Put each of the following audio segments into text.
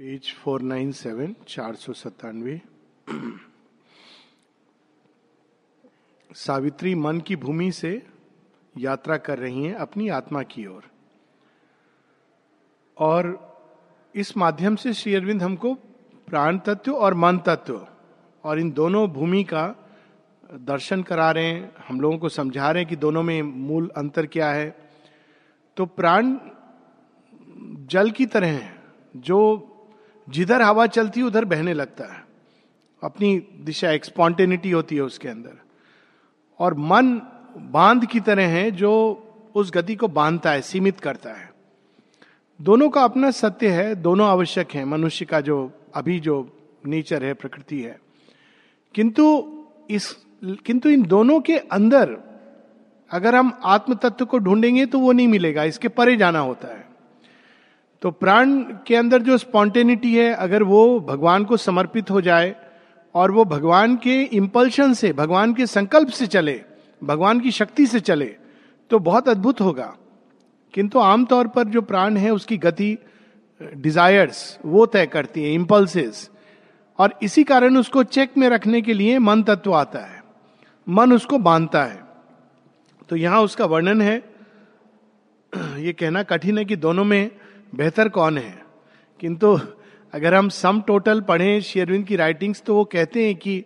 Page four nine seven, चार सौ सत्तानवे। सावित्री मन की भूमि से यात्रा कर रही हैं अपनी आत्मा की ओर। और इस माध्यम से श्री अरविंद हमको प्राण तत्व और मन तत्व और इन दोनों भूमि का दर्शन करा रहे हैं। हम लोगों को समझा रहे हैं कि दोनों में मूल अंतर क्या है। तो प्राण जल की तरह है, जो जिधर हवा चलती है, उधर बहने लगता है। अपनी दिशा, एक स्पॉन्टेनिटी होती है उसके अंदर। और मन बाँध की तरह है, जो उस गति को बांधता है, सीमित करता है। दोनों का अपना सत्य है, दोनों आवश्यक है। मनुष्य का जो, अभी जो नेचर है, प्रकृति है। किंतु इस, किंतु इन दोनों के अंदर, अगर हम आत्म तत्व को ढूंढेंगे तो वो नहीं मिलेगा। इसके परे जाना होता है। तो प्राण के अंदर जो स्पॉन्टेनिटी है, अगर वो भगवान को समर्पित हो जाए और वो भगवान के इंपल्शन से, भगवान के संकल्प से चले, भगवान की शक्ति से चले तो बहुत अद्भुत होगा। किंतु आमतौर पर जो प्राण है, उसकी गति डिजायर्स वो तय करती है इम्पल्सेस और इसी कारण उसको चेक में रखने के लिए मन तत्व आता है। मन उसको बांधता है। तो यहाँ उसका वर्णन है। ये कहना कठिन है कि दोनों में बेहतर कौन है? किंतु अगर हम सम टोटल पढ़ें शेरविंद की राइटिंग्स तो वो कहते हैं कि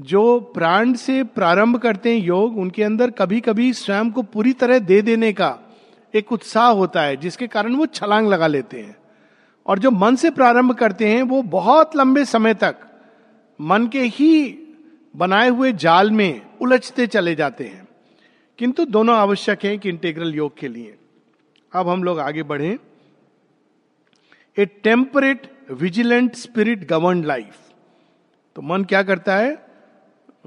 जो प्राण से प्रारंभ करते हैं योग, उनके अंदर कभी कभी स्वयं को पूरी तरह दे देने का एक उत्साह होता है, जिसके कारण वो छलांग लगा लेते हैं। और जो मन से प्रारंभ करते हैं, वो बहुत लंबे समय तक मन के ही बनाए हुए जाल में उलझते चले जाते हैं। किंतु दोनों आवश्यक हैं कि इंटेग्रल योग के लिए। अब हम लोग आगे बढ़ें। A temperate vigilant spirit govern life. तो मन क्या करता है?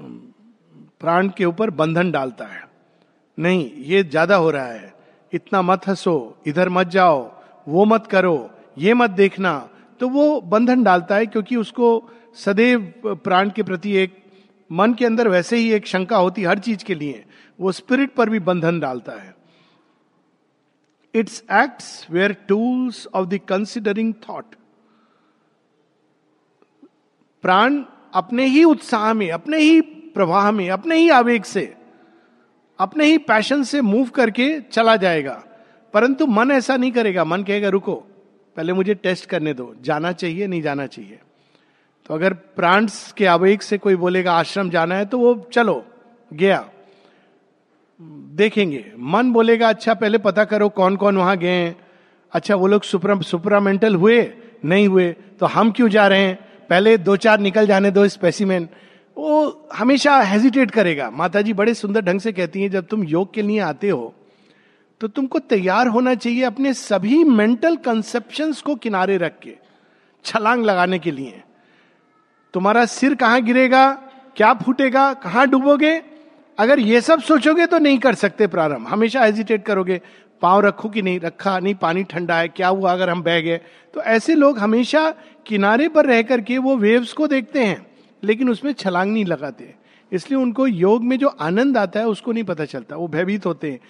प्राण के ऊपर बंधन डालता है। नहीं, ये ज़्यादा हो रहा है। इतना मत हंसो, इधर मत जाओ, वो मत करो, ये मत देखना। तो वो बंधन डालता है क्योंकि उसको सदैव प्राण के प्रति एक, मन के अंदर वैसे ही एक शंका होती हर चीज़ के लिए। वो स्पिरिट पर भी बंधन डालता है। Its acts were tools of the considering thought प्राण अपने ही उत्साह में, अपने ही प्रवाह में, अपने ही आवेग से, अपने ही पैशन से मूव करके चला जाएगा। परंतु मन ऐसा नहीं करेगा। मन कहेगा, रुको, पहले मुझे टेस्ट करने दो। जाना चाहिए, नहीं जाना चाहिए। तो अगर प्रांट्स के आवेग से कोई बोलेगा, आश्रम जाना है तो वो, चलो, गया। देखेंगे। मन बोलेगा अच्छा पहले पता करो कौन कौन वहाँ गए हैं। अच्छा वो लोग सुपरा, सुपरामेंटल हुए? नहीं हुए। तो हम क्यों जा रहे हैं? पहले दो चार निकल जाने दो स्पेसिमेन। वो हमेशा हेजिटेट करेगा। माता जी बड़े सुंदर ढंग से कहती हैं, जब तुम योग के लिए आते हो तो तुमको तैयार होना चाहिए अपने सभी मेंटल कंसेप्शन को किनारे रख के, छलांग लगाने के लिए। तुम्हारा सिर कहाँ गिरेगा? क्या फूटेगा? कहाँ डूबोगे? अगर ये सब सोचोगे तो नहीं कर सकते प्रारंभ। हमेशा हेजिटेट करोगे, पाँव रखो कि नहीं? रखा नहीं, पानी ठंडा है, क्या हुआ अगर हम बह गए? तो ऐसे लोग हमेशा किनारे पर रह करके वो वेव्स को देखते हैं, लेकिन उसमें छलांग नहीं लगाते। इसलिए उनको योग में जो आनंद आता है, उसको नहीं पता चलता। वो भयभीत होते हैं।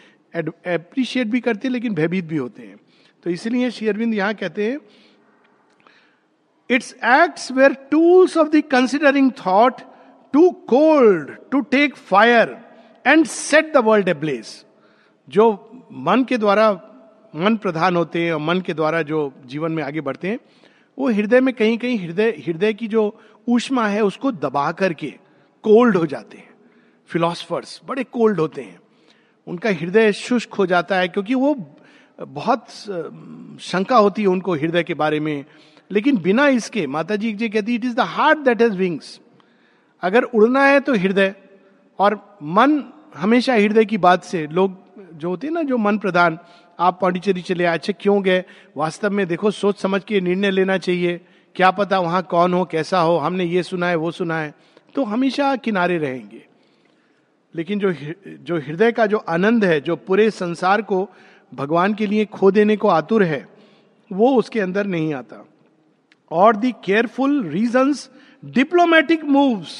अप्रिशिएट भी करते हैं, लेकिन भयभीत भी होते हैं। तो इसलिए शेयरविंद यहाँ कहते हैं its acts were tools of the considering thought too cold to take fire and set the world ablaze जो मन के द्वारा मन प्रधान होते हैं और मन के द्वारा जो जीवन में आगे बढ़ते हैं, वो हृदय में कहीं कहीं हृदय हृदय की जो ऊष्मा है, उसको दबा करके कोल्ड हो जाते हैं। फिलोसफर्स बड़े कोल्ड होते हैं। उनका हृदय शुष्क हो जाता है क्योंकि वो बहुत शंका होती है उनको हृदय के बारे में। लेकिन बिना इसके माता जी जी कहती it is the heart that has wings अगर उड़ना है तो हृदय, और मन हमेशा हृदय की बात से, लोग जो होते हैं ना, जो मन प्रधान, आप पांडिचेरी चले अच्छे क्यों गए? वास्तव में देखो, सोच समझ के निर्णय लेना चाहिए। क्या पता वहाँ कौन हो, कैसा हो, हमने ये सुना है, वो सुना है। तो हमेशा किनारे रहेंगे। लेकिन जो जो हृदय का जो आनंद है, जो पूरे संसार को भगवान के लिए खो देने को आतुर है, वो उसके अंदर नहीं आता। और the careful reason diplomatic moves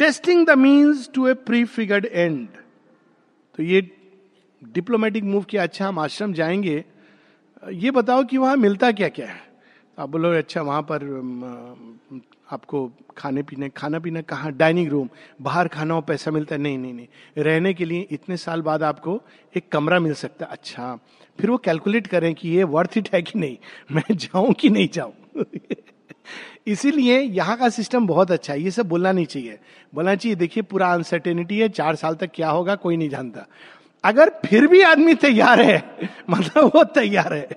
testing the means to a prefigured end तो ये डिप्लोमेटिक मूव किया अच्छा हम आश्रम जाएँगे, ये बताओ कि वहाँ मिलता क्या क्या है? आप बोलो अच्छा वहाँ पर आपको खाने पीने खाना पीना कहाँ? डाइनिंग रूम, बाहर खाना हो पैसा मिलता है? नहीं नहीं नहीं। रहने के लिए इतने साल बाद आपको एक कमरा मिल सकता है। अच्छा फिर वो कैलकुलेट करें कि ये वर्थ इट है कि नहीं? मैं जाऊँ कि नहीं जाऊँ? इसीलिए यहाँ का सिस्टम बहुत अच्छा है। ये सब बोलना नहीं चाहिए। बोलना चाहिए, देखिए, पूरा अनसर्टेनिटी है, चार साल तक क्या होगा, कोई नहीं जानता। अगर फिर भी आदमी तैयार है मतलब वो तैयार है,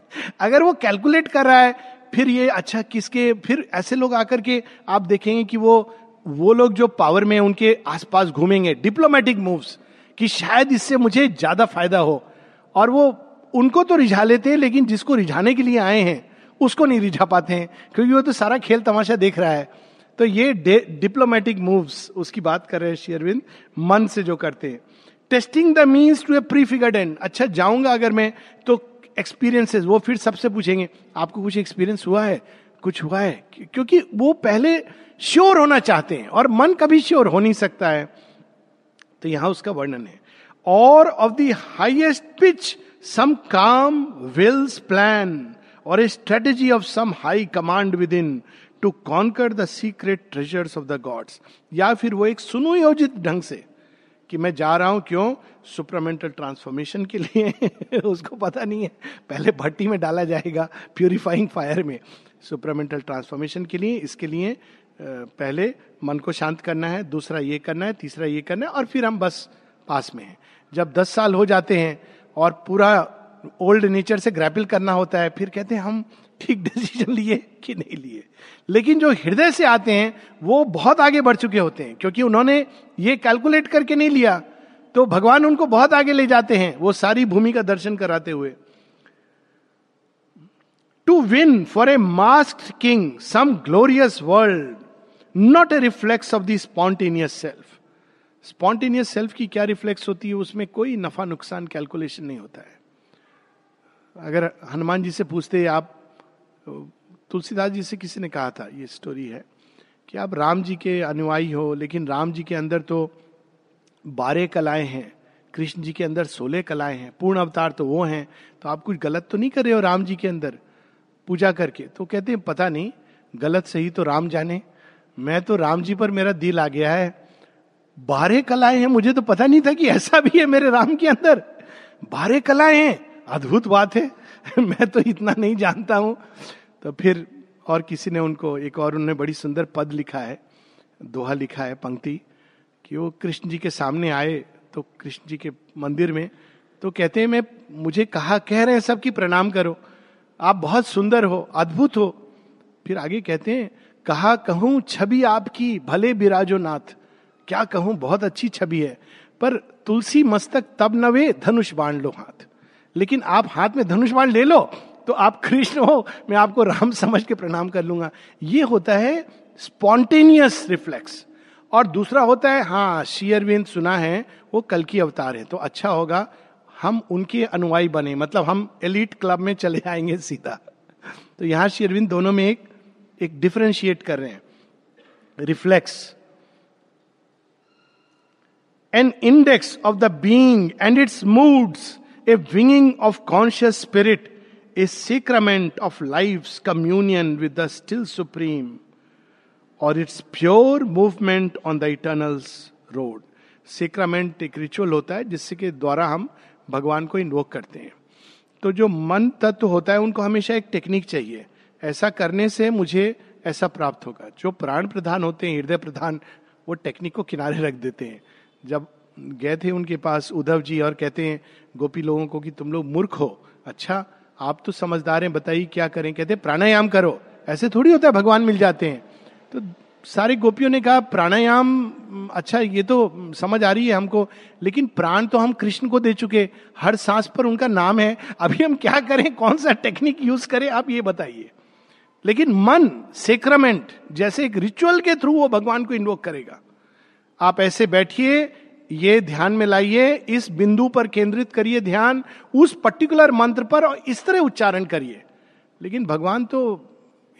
अगर वो कैलकुलेट कर रहा है, फिर ये अच्छा किसके, फिर ऐसे लोग आकर के आप देखेंगे कि वो वो लोग जो पावर में उनके आसपास घूमेंगे। डिप्लोमेटिक मूव्स कि शायद इससे मुझे ज़्यादा फ़ायदा हो। और वो, उनको तो रिझा लेते हैं, लेकिन जिसको रिझाने के लिए आए हैं उसको नहीं रिझा पाते हैं, क्योंकि वो तो सारा खेल तमाशा देख रहा है। तो ये डिप्लोमेटिक मूव्स उसकी बात कर रहे हैं शेयरविंद मन से जो करते हैं। Testing the means to a prefigured end अच्छा जाऊँगा अगर मैं तो एक्सपीरियंसेस वो फिर सबसे पूछेंगे, आपको कुछ एक्सपीरियंस हुआ है? कुछ हुआ है? क्योंकि वो पहले श्योर होना चाहते हैं, और मन कभी श्योर हो नहीं सकता है। तो यहाँ उसका वर्णन है। और of the highest pitch some calm wills plan or a strategy of some high command within to conquer the secret treasures of the gods या फिर वो एक सुनियोजित ढंग से कि मैं जा रहा हूँ क्यों सुपरमेंटल ट्रांसफॉर्मेशन के लिए उसको पता नहीं है पहले भट्टी में डाला जाएगा प्यूरिफाइंग फायर में सुपरमेंटल ट्रांसफॉर्मेशन के लिए इसके लिए पहले मन को शांत करना है दूसरा ये करना है तीसरा ये करना है और फिर हम बस पास में हैं जब दस साल हो जाते हैं और पूरा ओल्ड नेचर से ग्रैपल करना होता है, फिर कहते हैं, हम ठीक डिसीज़न लिए कि नहीं लिए? लेकिन जो हृदय से आते हैं, वो बहुत आगे बढ़ चुके होते हैं, क्योंकि उन्होंने ये कैलकुलेट करके नहीं लिया। तो भगवान उनको बहुत आगे ले जाते हैं, वो सारी भूमि का दर्शन कराते हुए। To win for a mask king some glorious world not a reflex of the spontaneous self spontaneous self की क्या रिफ्लेक्स होती है? उसमें कोई नफा नुकसान कैलकुलेशन नहीं होता है। अगर हनुमान जी से पूछते आप, तुलसीदास जी से किसी ने कहा था, ये स्टोरी है कि आप राम जी के अनुयायी हो, लेकिन राम जी के अंदर तो बारह कलाएँ हैं, कृष्ण जी के अंदर सोलह कलाएँ हैं, पूर्ण अवतार तो वो हैं तो आप कुछ गलत तो नहीं कर रहे हो राम जी के अंदर पूजा करके? तो कहते हैं, पता नहीं, गलत सही तो राम जाने। मैं तो राम जी पर मेरा दिल आ गया है। बारह कलाएँ हैं, मुझे तो पता नहीं था कि ऐसा भी है मेरे राम के अंदर। बारह कलाएँ हैं अद्भुत बात है। मैं तो इतना नहीं जानता हूँ। तो फिर और किसी ने उनको, एक और उन्होंने बड़ी सुंदर पद लिखा है, दोहा लिखा है, पंक्ति, कि वो कृष्ण जी के सामने आए तो कृष्ण जी के मंदिर में तो कहते हैं, मैं, मुझे कहा कह रहे हैं सबकी प्रणाम करो। आप बहुत सुंदर हो, अद्भुत हो। फिर आगे कहते हैं, कहा कहूँ, छवि आपकी, भले बिराजो नाथ। क्या कहूँ, बहुत अच्छी छवि है। पर तुलसी मस्तक तब नवे धनुष बाण लो हाथ। लेकिन आप हाथ में धनुष बाण ले लो तो आप कृष्ण हो, मैं आपको राम समझ के प्रणाम कर लूँगा। ये होता है स्पॉन्टेनियस रिफ्लेक्स। और दूसरा होता है हाँ शेयरविंद सुना है, वो कल की अवतार है तो अच्छा होगा, हम उनके अनुयायी बने मतलब हम एलिट क्लब में चले आएँगे सीधा। तो यहाँ शेयरविंद दोनों में एक एक डिफ्रेंशिएट कर रहे हैं। Reflex an index of the being and its moods a winging of conscious spirit a sacrament of life communion with the still supreme or its pure movement on the eternal's road sacrament एक ritual होता है, जिससे के द्वारा हम भगवान को invoke करते हैं। तो जो मन तत्व होता है, उनको हमेशा एक टेक्निक चाहिए। ऐसा करने से मुझे ऐसा प्राप्त होगा। जो प्राण प्रधान होते हैं, हृदय प्रधान, वो टेक्निक को किनारे रख देते हैं। जब गए थे उनके पास, उद्धव जी, और कहते हैं, गोपी लोगों को कि तुम लोग मूर्ख हो। अच्छा आप तो समझदार हैं, बताइए क्या करें? कहते प्राणायाम करो। ऐसे थोड़ी होता है, भगवान मिल जाते हैं। तो सारी गोपियों ने कहा, प्राणायाम अच्छा ये तो समझ आ रही है हमको, लेकिन प्राण तो हम कृष्ण को दे चुके। हर सांस पर उनका नाम है। अभी हम क्या करें? कौन सा टेक्निक यूज़ करें? आप ये बताइए। लेकिन मन सेक्रमेंट जैसे एक रिचुअल के थ्रू वो भगवान को इन्वोक करेगा। आप ऐसे बैठिए ये ध्यान में लाइए, इस बिंदु पर केंद्रित करिए ध्यान, उस पर्टिकुलर मंत्र पर और इस तरह उच्चारण करिए। लेकिन भगवान तो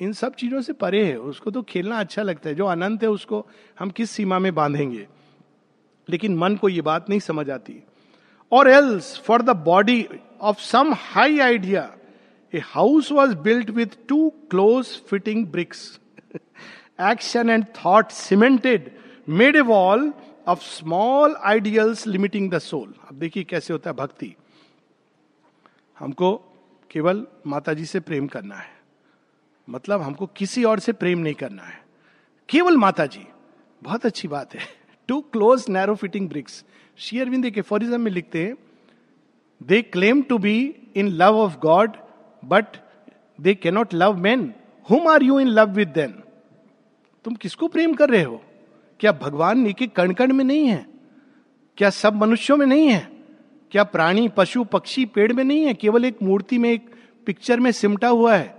इन सब चीज़ों से परे है, उसको तो खेलना अच्छा लगता है, जो अनंत है उसको हम किस सीमा में बांधेंगे? लेकिन मन को ये बात नहीं समझ आती। Or else for the body of some high idea a house was built with too close fitting bricks action and thought cemented made a wall of small ideals limiting the soul अब देखिए कैसे होता है भक्ति। हमको केवल माता जी से प्रेम करना है। मतलब हमको किसी और से प्रेम नहीं करना है। केवल माता जी बहुत अच्छी बात है। Too close narrow fitting bricks Sri Aurobindo एक एफोरिज्म में लिखते हैं they claim to be in love of god but they cannot love man whom are you in love with then तुम किसको प्रेम कर रहे हो? क्या भगवान नीके कण कण में नहीं है? क्या सब मनुष्यों में नहीं है? क्या प्राणी, पशु, पक्षी पेड़ में नहीं है? केवल एक मूर्ति में, एक पिक्चर में सिमटा हुआ है।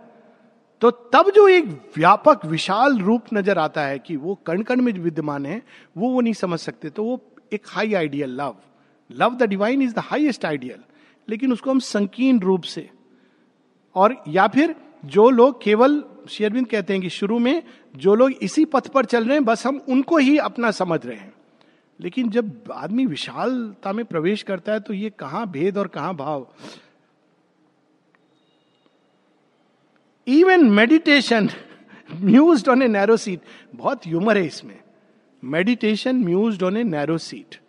तो तब जो एक व्यापक, विशाल रूप नज़र आता है कि वो कण कण में विद्यमान है, वो वो नहीं समझ सकते। तो वो एक high ideal love love the divine is the highest ideal लेकिन उसको हम संकीर्ण रूप से, और या फिर जो लोग केवल शेयरबिंद कहते हैं कि शुरू में जो लोग इसी पथ पर चल रहे हैं, बस हम उनको ही अपना समझ रहे हैं। लेकिन जब आदमी विशालता में प्रवेश करता है तो ये कहाँ भेद और कहाँ भाव? Even meditation muse on a narrow seat बहुत ह्यूमर है इसमें। Meditation muse on a narrow seat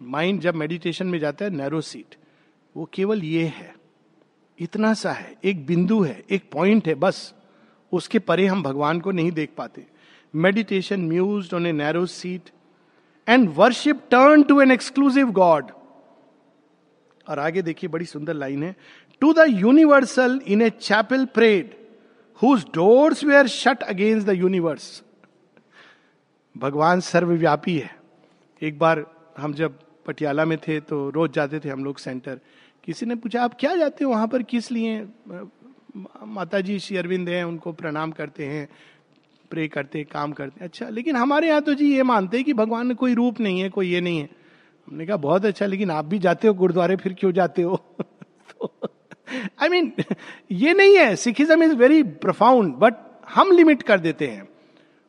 mind जब मेडिटेशन में जाता है नैरो सीट वो केवल ये है। इतना सा है, एक बिंदु है, एक पॉइंट है, बस। उसके परे हम भगवान को नहीं देख पाते। Meditation muse on a narrow seat and worship turn to an exclusive god और आगे देखिए, बड़ी सुंदर लाइन है। To the universal in a chapel prayed whose doors were shut against the universe भगवान सर्वव्यापी है। एक बार हम जब पटियाला में थे तो रोज जाते थे हम लोग सेंटर। किसी ने पूछा, आप क्या जाते हो वहाँ पर? किस लिए? माता जी श्री अरविंद हैं, उनको प्रणाम करते हैं, प्रे करते हैं काम करते हैं। अच्छा लेकिन हमारे यहाँ तो जी ये मानते हैं कि भगवान में कोई रूप नहीं है, कोई ये नहीं है। हमने कहा, बहुत अच्छा लेकिन आप भी जाते हो गुरुद्वारे, फिर क्यों जाते हो? तो आई मीन ये नहीं है। Sikhism is very profound but हम लिमिट कर देते हैं।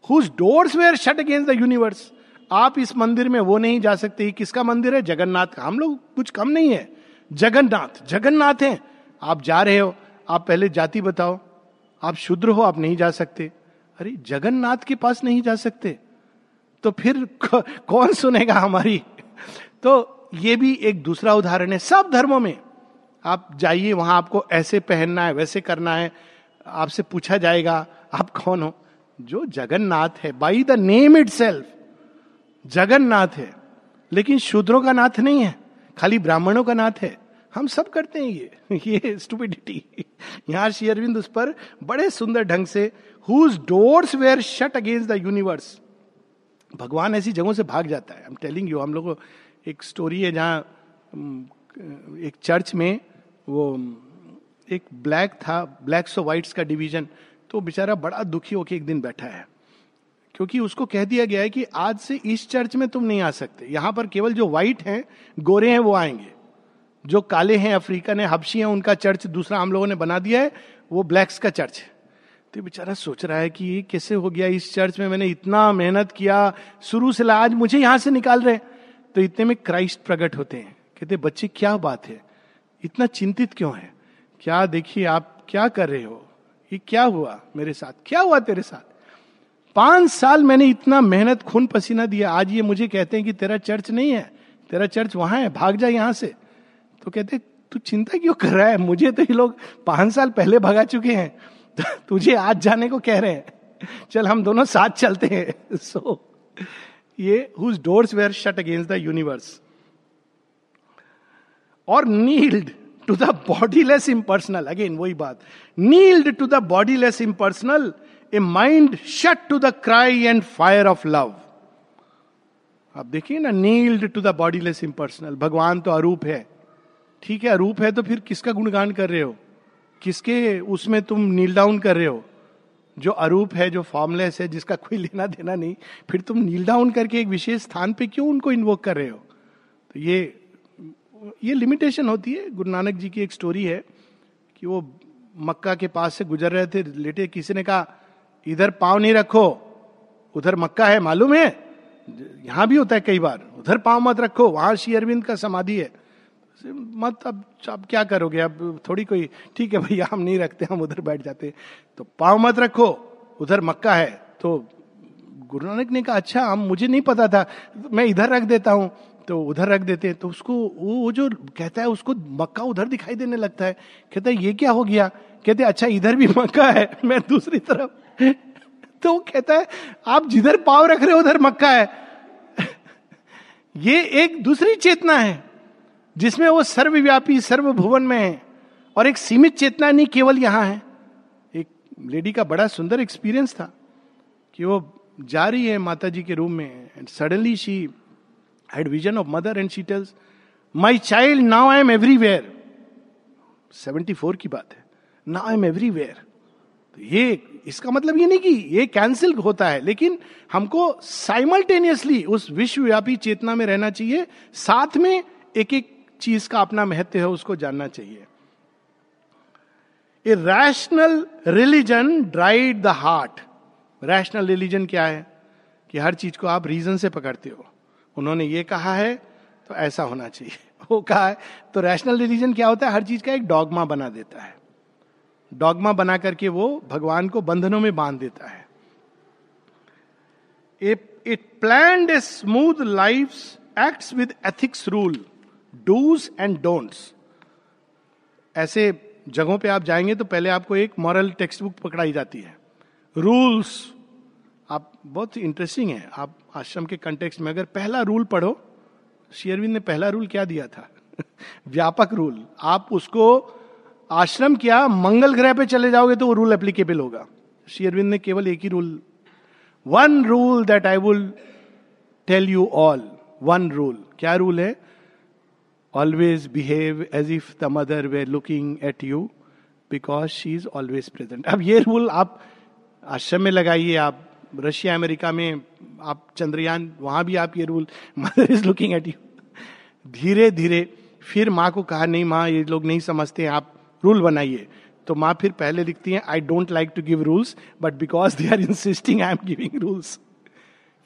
Whose doors were shut against the universe आप इस मंदिर में वो नहीं जा सकते किसका मंदिर है? जगन्नाथ का। हम लोग कुछ कम नहीं है। जगन्नाथ जगन्नाथ है। आप जा रहे हो। आप पहले जाति बताओ। आप शुद्र हो, आप नहीं जा सकते। अरे, जगन्नाथ के पास नहीं जा सकते। तो फिर कौन सुनेगा हमारी? तो ये भी एक दूसरा उदाहरण है। सब धर्मों में आप जाइए, वहाँ आपको ऐसे पहनना है, वैसे करना है। आपसे पूछा जाएगा, आप कौन हो? जो जगन्नाथ है by the name itself Jagannath है। लेकिन शूद्रों का नाथ नहीं है, खाली ब्राह्मणों का नाथ है। हम सब करते हैं ये ये स्टूपिडिटी यहाँ श्री अरविंद उस पर बड़े सुंदर ढंग से whose doors were shut against the universe भगवान ऐसी जगहों से भाग जाता है। हम टेलिंग यू हम लोग एक स्टोरी है जहाँ एक चर्च में वो, एक ब्लैक था ब्लैक्स और व्हाइट्स का डिवीज़न तो बेचारा बड़ा दुखी होकर एक दिन बैठा है। क्योंकि उसको कह दिया गया है कि आज से इस चर्च में तुम नहीं आ सकते। यहाँ पर केवल जो व्हाइट हैं, गोरे हैं, वो आएँगे। जो काले हैं, अफ्रीकन है, हबशी हैं, उनका चर्च दूसरा हम लोगों ने बना दिया है, वो ब्लैक्स का चर्च है। तो बेचारा सोच रहा है कि ये कैसे हो गया, इस चर्च में मैंने इतना मेहनत किया, शुरू से आज मुझे यहाँ से निकाल रहे तो इतने में क्राइस्ट प्रकट होते हैं, कहते बच्चे, क्या बात है? इतना चिंतित क्यों है? क्या देखिए, आप क्या कर रहे हो? ये क्या हुआ मेरे साथ? क्या हुआ तेरे साथ? पाँच साल मैंने इतना मेहनत, खून पसीना दिया, आज ये मुझे कहते हैं कि तेरा चर्च नहीं है, तेरा चर्च वहाँ है, भाग जा यहाँ से। तो कहते तू चिंता क्यों कर रहा है? मुझे तो ये लोग पाँच साल पहले भगा चुके हैं। तो तुझे आज जाने को कह रहे हैं। चल हम दोनों साथ चलते हैं। सो so, ये doors were shut against the universe और kneeled to the bodiless impersonal again वही बात। Kneeled to the bodiless impersonal a mind shut to the cry and fire of love आप देखिए ना kneeled to the bodiless impersonal भगवान तो अरूप है। ठीक है अरूप है तो फिर किसका गुणगान कर रहे हो? किसके उसमें तुम नील डाउन कर रहे हो? जो अरूप है, जो फॉर्मलेस है, जिसका कोई लेना देना नहीं, फिर तुम नील डाउन करके एक विशेष स्थान पे क्यों उनको इन्वोक कर रहे हो? तो ये ये लिमिटेशन होती है। गुरु नानक जी की एक स्टोरी है कि वो मक्का के पास से गुजर रहे थे। लेटे किसी ने कहा, इधर पाँव नहीं रखो, उधर मक्का है, मालूम है? यहाँ भी होता है कई बार। उधर पाँव मत रखो, वहाँ श्री अरविंद का समाधि है। मत, अब अब क्या करोगे? अब थोड़ी कोई, ठीक है भैया हम नहीं रखते, हम उधर बैठ जाते। तो पाव मत रखो, उधर मक्का है। तो गुरु नानक ने कहा अच्छा हम मुझे नहीं पता था, मैं इधर रख देता हूँ। तो उधर रख देते हैं तो उसको, वो वो जो कहता है, उसको मक्का उधर दिखाई देने लगता है। कहता है, ये क्या हो गया? कहते अच्छा इधर भी मक्का है, मैं दूसरी तरफ़ तो कहता है, आप जिधर पाव रख रहे हो, उधर मक्का है। ये एक दूसरी चेतना है। जिसमें वो सर्वव्यापी, सर्वभुवन में है और एक सीमित चेतना नहीं, केवल यहाँ है। एक लेडी का बड़ा सुंदर एक्सपीरियंस था कि वो जा रही है माता जी के रूम में and suddenly she had vision of mother and she tells my child now I am everywhere seventy four की बात है। नाउ आई एम एवरीवेयर तो ये, इसका मतलब ये नहीं कि ये कैंसिल होता है, लेकिन हमको साइमल्टेनियसली उस विश्वव्यापी चेतना में रहना चाहिए, साथ में एक एक चीज़ का अपना महत्व है, उसको जानना चाहिए। A rational religion dried the heart rational religion क्या है? कि हर चीज़ को आप रीजन से पकड़ते हो। उन्होंने ये कहा है तो ऐसा होना चाहिए। वो कहा है तो रैशनल रिलीजन क्या होता है? हर चीज़ का एक डॉगमा बना देता है। डॉगमा बना करके वो भगवान को बंधनों में बाँध देता है। It planned a smooth life acts with ethics rule dos and don'ts ऐसे जगहों पे आप जाएँगे तो पहले आपको एक मॉरल टेक्स्ट बुक पकड़ाई जाती है। रूल्स आप बहुत इंटरेस्टिंग है। आप आश्रम के कंटेक्स्ट में अगर पहला रूल पढ़ो शेयरविंद ने पहला रूल क्या दिया था? व्यापक रूल आप उसको आश्रम क्या, मंगल ग्रह पे चले जाओगे तो वो रूल एप्लीकेबल होगा। शेयरविंद ने केवल एक ही rule one rule that I will tell you all one rule क्या रूल है? Always behave as if the mother were looking at you because she is always present अब ये रूल आप आश्रम में लगाइए, आप रशिया, अमेरिका में, आप चंद्रयान, वहाँ भी आप ये rule mother is looking at you धीरे धीरे, फिर माँ को कहा, नहीं माँ, ये लोग नहीं समझते, आप रूल बनाइए. तो माँ फिर पहले लिखती है I don't like to give rules but because they are insisting I am giving rules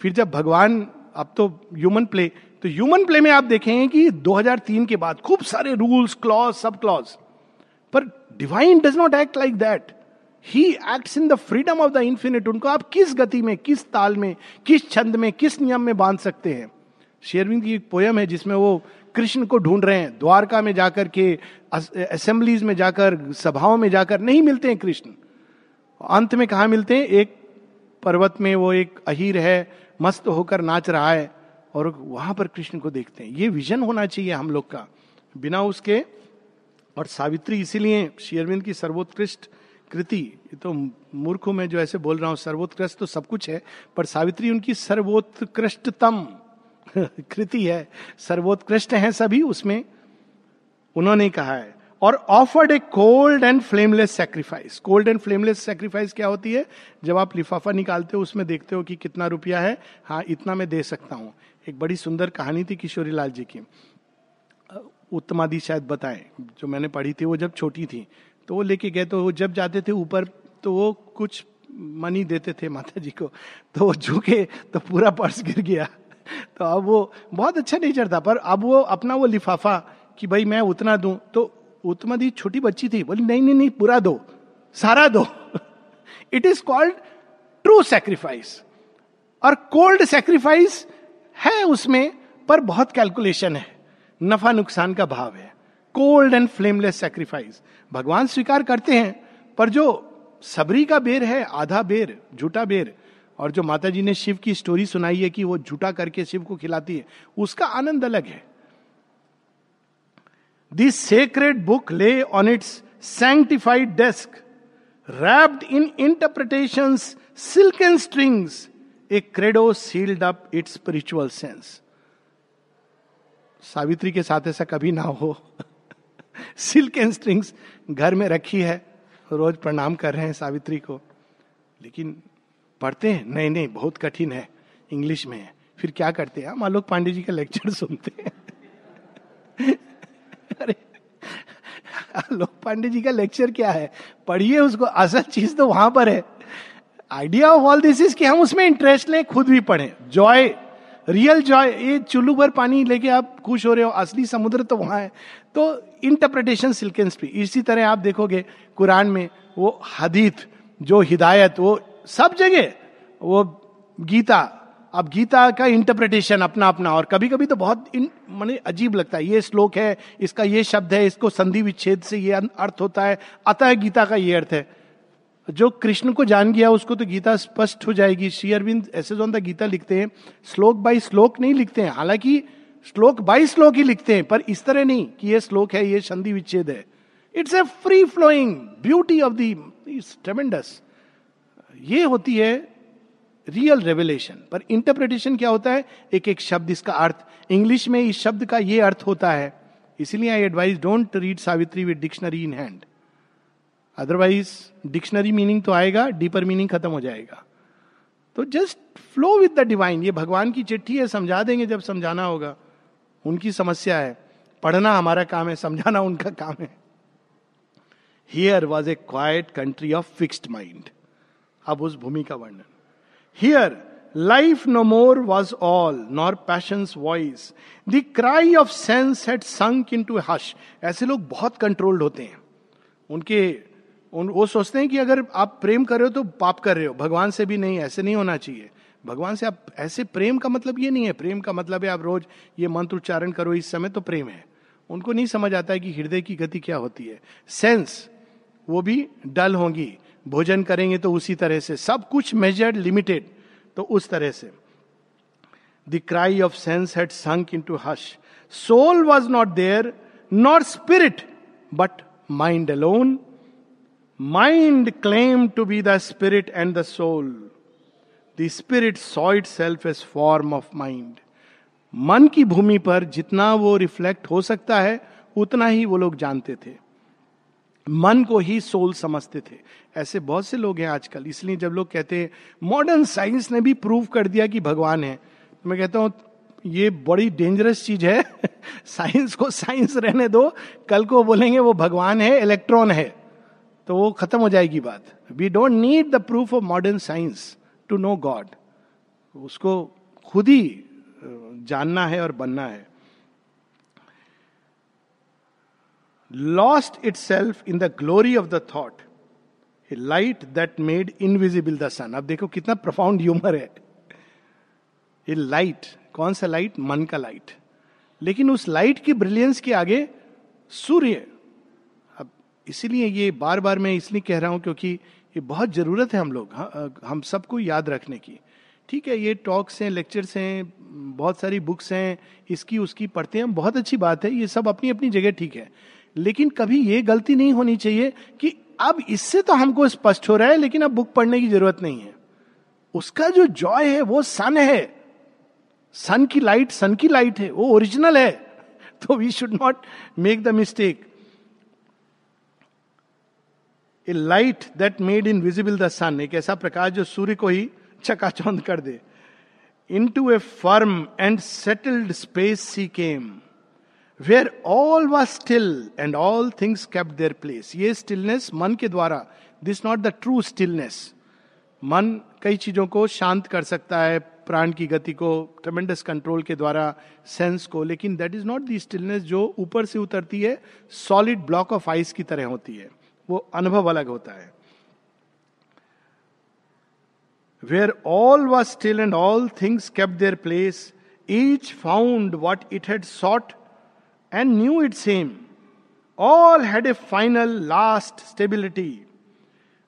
फिर जब भगवान, अब तो ह्यूमन प्ले तो ह्यूमन प्ले में आप देखेंगे कि 2003 के बाद खूब सारे रूल्स क्लॉज सब क्लॉज पर divine does not act like that he acts in the freedom of the infinite उनको आप किस गति में, किस ताल में, किस छंद में, किस नियम में बाँध सकते हैं? शेरविंद की एक पोयम है जिसमें वो कृष्ण को ढूंढ रहे हैं, द्वारका में जाकर के असेंबलीज में जाकर, सभाओं में जाकर नहीं मिलते हैं कृष्ण। अंत में कहा मिलते हैं? एक पर्वत में वो एक अहीर है, मस्त होकर नाच रहा है। और वहाँ पर कृष्ण को देखते हैं। ये विजन होना चाहिए हम लोग का। बिना उसके, और सावित्री इसीलिए शेयरविंद की सर्वोत्कृष्ट कृति तो मूर्ख में जो ऐसे बोल रहा हूँ, सर्वोत्कृष्ट तो सब कुछ है, पर सावित्री उनकी सर्वोत्कृष्टतम कृति है। सर्वोत्कृष्ट है सभी उसमें, उन्होंने कहा है। और offered a cold and flameless sacrifice cold and flameless sacrifice क्या होती है? जब आप लिफाफा निकालते हो, उसमें देखते हो कि कितना रुपया है। हाँ इतना मैं दे सकता हूँ। एक बड़ी सुंदर कहानी थी किशोरी लाल जी की। उत्तमादि शायद बताएँ, जो मैंने पढ़ी थी, वो जब छोटी थी तो वो लेके गए तो वो जब जाते थे ऊपर तो वो कुछ मनी देते थे माता जी को तो वो झुके तो पूरा पर्स गिर गया। तो अब वो बहुत अच्छा नेचर था, पर अब वो अपना वो लिफाफा कि भाई मैं उतना दूँ तो उत्तमा दी छोटी बच्ची थी, बोली, नहीं नहीं नहीं, पूरा दो, सारा दो। It is called true sacrifice और कोल्ड सेक्रीफाइस है उसमें, पर बहुत कैलकुलेशन है। नफा नुकसान का भाव है। कोल्ड एंड फ्लेमलेस सेक्रीफाइस भगवान स्वीकार करते हैं, पर जो सबरी का बेर है, आधा बेर, झूठा बेर, और जो माता जी ने शिव की स्टोरी सुनाई है कि वो झूठा करके शिव को खिलाती है, उसका आनंद अलग है। This sacred book lay on its sanctified desk wrapped in interpretation silk and strings a credo sealed up its spiritual sense Savitri के साथ ऐसा कभी ना हो। सिल्क एंड स्ट्रिंग्स घर में रखी है। रोज प्रणाम कर रहे हैं सावित्री को। लेकिन पढ़ते हैं। नहीं नहीं, बहुत कठिन है इंग्लिश में। फिर क्या करते हैं? हम आलोक पांडे जी का लेक्चर सुनते हैं। अरे, आलोक पांडे जी का लेक्चर क्या है? पढ़िए उसको। असल चीज़ तो वहाँ पर है। Idea of all this is कि हम उसमें इंटरेस्ट लें, खुद भी पढ़े। जॉय रियल जॉय ये चुल्लू भर पानी लेके आप खुश हो रहे हो, असली समुद्र तो वहाँ है। तो इंटरप्रिटेशन सिल्केंस भी इसी तरह आप देखोगे कुरान में, वो हदीत, जो हिदायत, वो सब जगह, वो गीता, अब गीता का इंटरप्रिटेशन अपना अपना और कभी कभी तो बहुत मैंने अजीब लगता है, ये श्लोक है, इसका ये शब्द है, इसको संधि विच्छेद से ये अर्थ होता है, अतः गीता का ये अर्थ है। जो कृष्ण को जान गया, उसको तो गीता स्पष्ट हो जाएगी। श्री अरविंद ऐसे जो गीता लिखते हैं, श्लोक बाई श्लोक नहीं लिखते हैं। हालाँकि श्लोक बाई श्लोक ही लिखते हैं, पर इस तरह नहीं कि ये श्लोक है, ये संधि विच्छेद है। It's a free flowing beauty of the tremendous ये होती है रियल रेवलेशन पर इंटरप्रिटेशन क्या होता है? एक एक शब्द, इसका अर्थ। इंग्लिश में इस शब्द का ये अर्थ होता है। इसलिए I advise don't read Savitri with dictionary in hand otherwise dictionary meaning तो आएगा डीपर मीनिंग खत्म हो जाएगा। तो just flow with the divine ये भगवान की चिट्ठी है, समझा देंगे जब समझाना होगा। उनकी समस्या है। पढ़ना हमारा काम है, समझाना उनका काम है। Here was a quiet country of fixed mind अब उस भूमि का वर्णन। Here life no more was all nor passion voice the cry of sense had sunk into hush ऐसे लोग बहुत कंट्रोल्ड होते हैं। उनके उन, वो सोचते हैं कि अगर आप प्रेम कर रहे हो तो पाप कर रहे हो। भगवान से भी नहीं, ऐसे नहीं होना चाहिए। भगवान से आप, ऐसे प्रेम का मतलब ये नहीं है। प्रेम का मतलब है आप रोज ये मंत्र उच्चारण करो, इस समय तो प्रेम है। उनको नहीं समझ आता है कि हृदय की गति क्या होती है। सेंस, वो भी डल होंगी। भोजन करेंगे तो उसी तरह से। सब कुछ मेजर्ड लिमिटेड तो उस तरह से। The cry of sense had sunk into hush soul was not there not spirit but mind alone mind claim to be the spirit and the soul the spirit saw itself as form of mind मन की भूमि पर जितना वो reflect हो सकता है, उतना ही वो लोग जानते थे। मन को ही सोल समझते थे। ऐसे बहुत से लोग हैं आजकल। इसलिए जब लोग कहते हैं मॉडर्न साइंस ने भी प्रूव कर दिया कि भगवान है तो मैं कहता हूँ, ये बड़ी डेंजरस चीज़ है। साइंस को साइंस रहने दो। कल को बोलेंगे, वो भगवान है इलेक्ट्रॉन है। तो वो खत्म हो जाएगी बात। We don't need the proof of modern science to know God उसको खुद ही जानना है और बनना है। Lost itself in the glory of the thought light that made invisible the sun अब देखो कितना प्रोफाउंड ह्यूमर है। ए लाइट कौन सा लाइट मन का लाइट लेकिन उस लाइट की ब्रिलियंस के आगे सूर्य। इसीलिए ये बार बार मैं इसलिए कह रहा हूँ क्योंकि ये बहुत ज़रूरत है हम लोग हम सबको याद रखने की। ठीक है, ये टॉक्स हैं, लेक्चर्स हैं, बहुत सारी बुक्स हैं, इसकी, उसकी पढ़ते हैं, बहुत अच्छी बात है, ये सब अपनी अपनी जगह ठीक है। लेकिन कभी ये गलती नहीं होनी चाहिए कि अब इससे तो हमको स्पष्ट हो रहा है, लेकिन अब बुक पढ़ने की ज़रूरत नहीं है। उसका जो जॉय है, वो सन है। सन की लाइट, सन की लाइट है, वो ओरिजिनल है। तो we should not make the mistake a light that made invisible the sun एक ऐसा प्रकाश जो सूर्य को ही चकाचौंध कर दे। Into a firm and settled space she came where all was still and all things kept their place ये स्टिलनेस मन के द्वारा this not the true stillness मन कई चीज़ों को शांत कर सकता है, प्राण की गति को ट्रमेंडस कंट्रोल के द्वारा सेंस को, लेकिन that is not the stillness जो ऊपर से उतरती है सॉलिड ब्लॉक ऑफ़ आइस की तरह होती है। वो अनुभव अलग होता है। Where all was still and all things kept their place each found what it had sought and knew it same all had a final last stability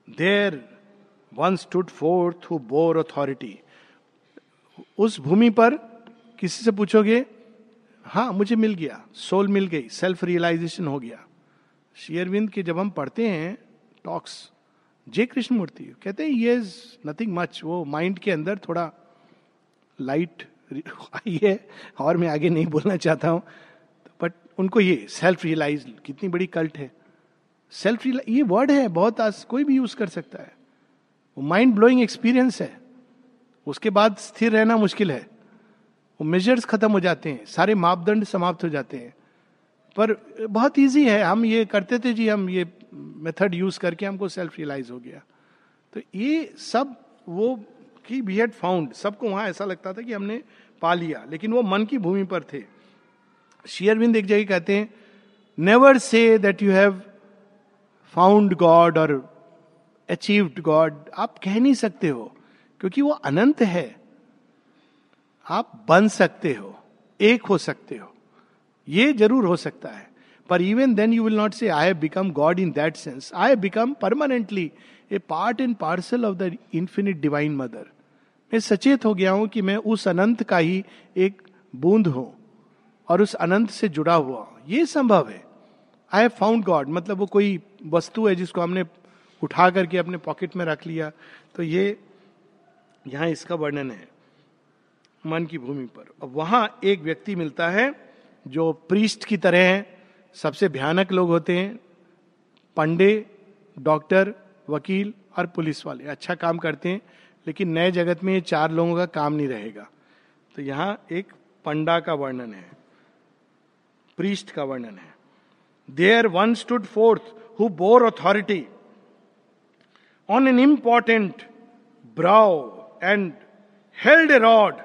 there one stood forth who bore authority उस भूमि पर किसी से पूछोगे हाँ मुझे मिल गया soul मिल गई सेल्फ रियलाइजेशन हो गया। शेयरविंद के जब हम पढ़ते हैं, टॉक्स, जे कृष्ण मूर्ति कहते हैं ये इज़ नथिंग मच वो माइंड के अंदर थोड़ा लाइट आई है, और मैं आगे नहीं बोलना चाहता हूँ। बट उनको ये सेल्फ रियलाइज़ कितनी बड़ी कल्ट है। सेल्फ रियलाइज़ ये वर्ड है, बहुत आज कोई भी यूज़ कर सकता है। वो माइंड ब्लोइंग एक्सपीरियंस है। उसके बाद स्थिर रहना मुश्किल है। वो मेजर्स खत्म हो जाते हैं, सारे मापदंड समाप्त हो जाते हैं। पर बहुत इजी है। हम ये करते थे जी, हम ये मेथड यूज़ करके हमको सेल्फ रियलाइज़ हो गया। तो ये सब वो की वी हैड फाउंड सबको वहाँ ऐसा लगता था कि हमने पा लिया, लेकिन वो मन की भूमि पर थे। शेयरविंद एक जगह कहते हैं never say that you have found God और अचीव्ड गॉड आप कह नहीं सकते हो, क्योंकि वो अनंत है। आप बन सकते हो, एक हो सकते हो। ये ज़रूर हो सकता है। पर even then you will not say I have become God in that sense I have become permanently a part and parcel of the infinite divine mother मैं सचेत हो गया हूँ कि मैं उस अनंत का ही एक बूंद हूँ और उस अनंत से जुड़ा हुआ हूँ। ये संभव है। आई हैव फाउंड गॉड मतलब वो कोई वस्तु है जिसको हमने उठा करके अपने पॉकेट में रख लिया। तो ये यहाँ इसका वर्णन है। मन की भूमि पर। अब वहाँ एक व्यक्ति मिलता है जो प्रीस्ट की तरह है, सबसे भयानक लोग होते हैं, पंडे, डॉक्टर, वकील और पुलिस वाले। अच्छा काम करते हैं, लेकिन नए जगत में ये चार लोगों का काम नहीं रहेगा। तो यहाँ एक पंडा का वर्णन है, प्रीस्ट का वर्णन है। There one stood forth who bore authority on an important brow and held a rod